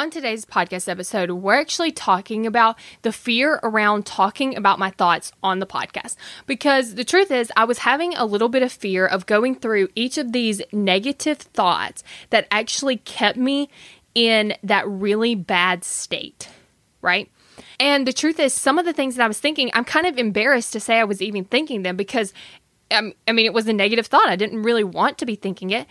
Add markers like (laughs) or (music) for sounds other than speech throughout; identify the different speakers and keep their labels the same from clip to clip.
Speaker 1: On today's podcast episode, we're actually talking about the fear around talking about my thoughts on the podcast. Because the truth is, I was having a little bit of fear of going through each of these negative thoughts that actually kept me in that really bad state, right? And the truth is, some of the things that I was thinking, I'm kind of embarrassed to say I was even thinking them because, um, I mean, it was a negative thought. I didn't really want to be thinking it.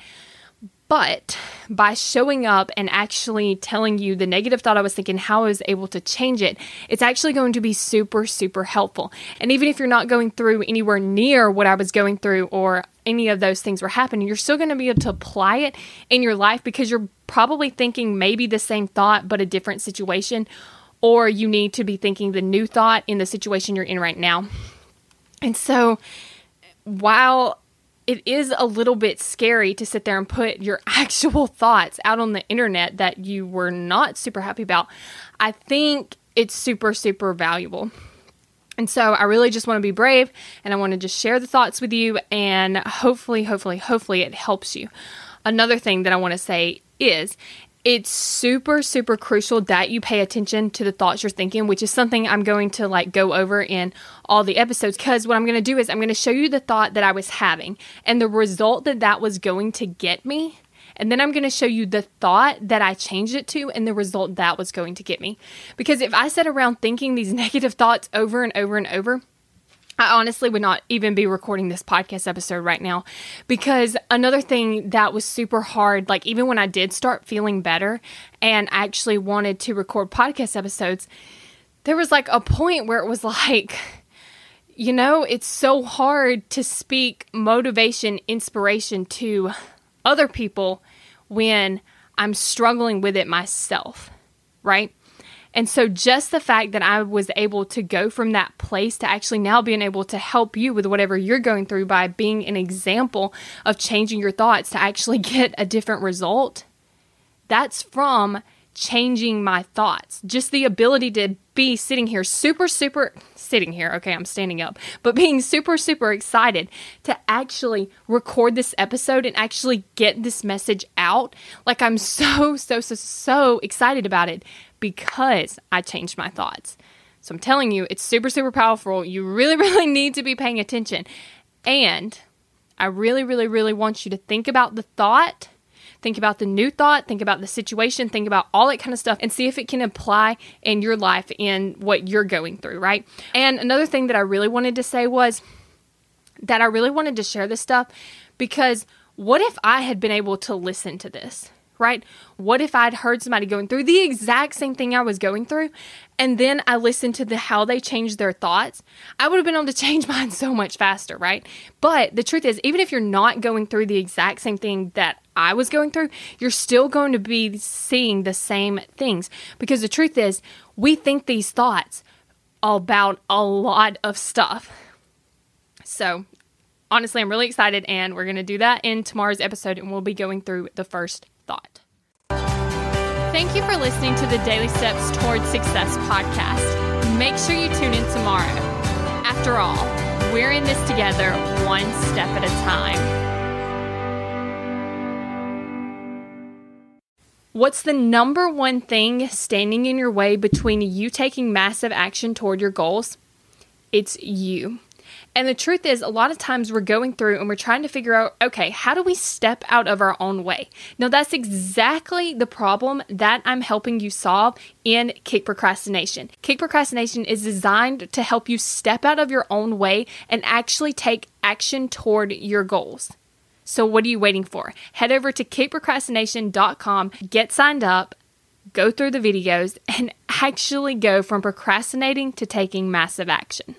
Speaker 1: But by showing up and actually telling you the negative thought I was thinking, how I was able to change it, it's actually going to be super, super helpful. And even if you're not going through anywhere near what I was going through or any of those things were happening, you're still going to be able to apply it in your life because you're probably thinking maybe the same thought, but a different situation. Or you need to be thinking the new thought in the situation you're in right now. And so, while it is a little bit scary to sit there and put your (laughs) actual thoughts out on the internet that you were not super happy about. I think it's super, super valuable. And so I really just want to be brave and I want to just share the thoughts with you and hopefully, hopefully, hopefully it helps you. Another thing that I want to say is it's super super crucial that you pay attention to the thoughts you're thinking which is something i'm going to like go over in all the episodes because what i'm going to do is i'm going to show you the thought that i was having and the result that that was going to get me. And then i'm going to show you the thought that i changed it to and the result that was going to get me. Because if i sat around thinking these (laughs) negative thoughts over and over and over I honestly would not even be recording this podcast episode right now because another thing that was super hard, like even when I did start feeling better and I actually wanted to record podcast episodes, there was like a point where it was (laughs) like, you know, it's so hard to speak motivation, inspiration to other people when I'm struggling with it myself, right? And so, just the fact that I was able to go from that place to actually now being able to help you with whatever you're going through by being an example of changing your thoughts to actually (laughs) get a different result, that's from changing my thoughts. Just the ability to be sitting here super, super, sitting here, okay, I'm standing up, but being super, super excited to actually record this episode and actually get this message out. Like, I'm so, so, so, so excited about it because I changed my thoughts. So I'm telling you, it's super, super powerful. You really, (laughs) really need to be paying attention. And I really, really, really want you to think about the thought, think about the new thought, think about the situation, think about all that kind of stuff, and see if it can apply in your life in what you're going through, right? And another thing that I really wanted to say was that I really wanted to share this stuff because what if I had been able to listen to this? Right? What if I'd heard somebody going through the exact same thing I was going through and then I listened to the how they changed their thoughts? I would have been able to (laughs) change mine so much faster, right? But the truth is, even if you're not going through the exact same thing that I was going through, you're still going to be seeing the same things because the truth is, we think these thoughts about a lot of stuff. So, honestly, I'm really excited, and we're going to do that in tomorrow's episode, and we'll be going through the first thought. Thank you for listening to the Daily Steps Towards Success podcast. Make sure you tune in tomorrow. After all, we're in this together, one step at a time. What's the number one thing standing in your way between you taking massive action toward your goals? It's you. And the truth is, a lot of times we're going through and we're trying to figure out okay, how do we step out of our own way? Now, that's exactly the problem that I'm helping you solve in Kick Procrastination. Kick Procrastination is designed to help you step out of your own way and actually take action toward your goals. So, what are you waiting for? Head over to kickprocrastination.com, get signed up, go through the videos, and (laughs) actually go from procrastinating to taking massive action.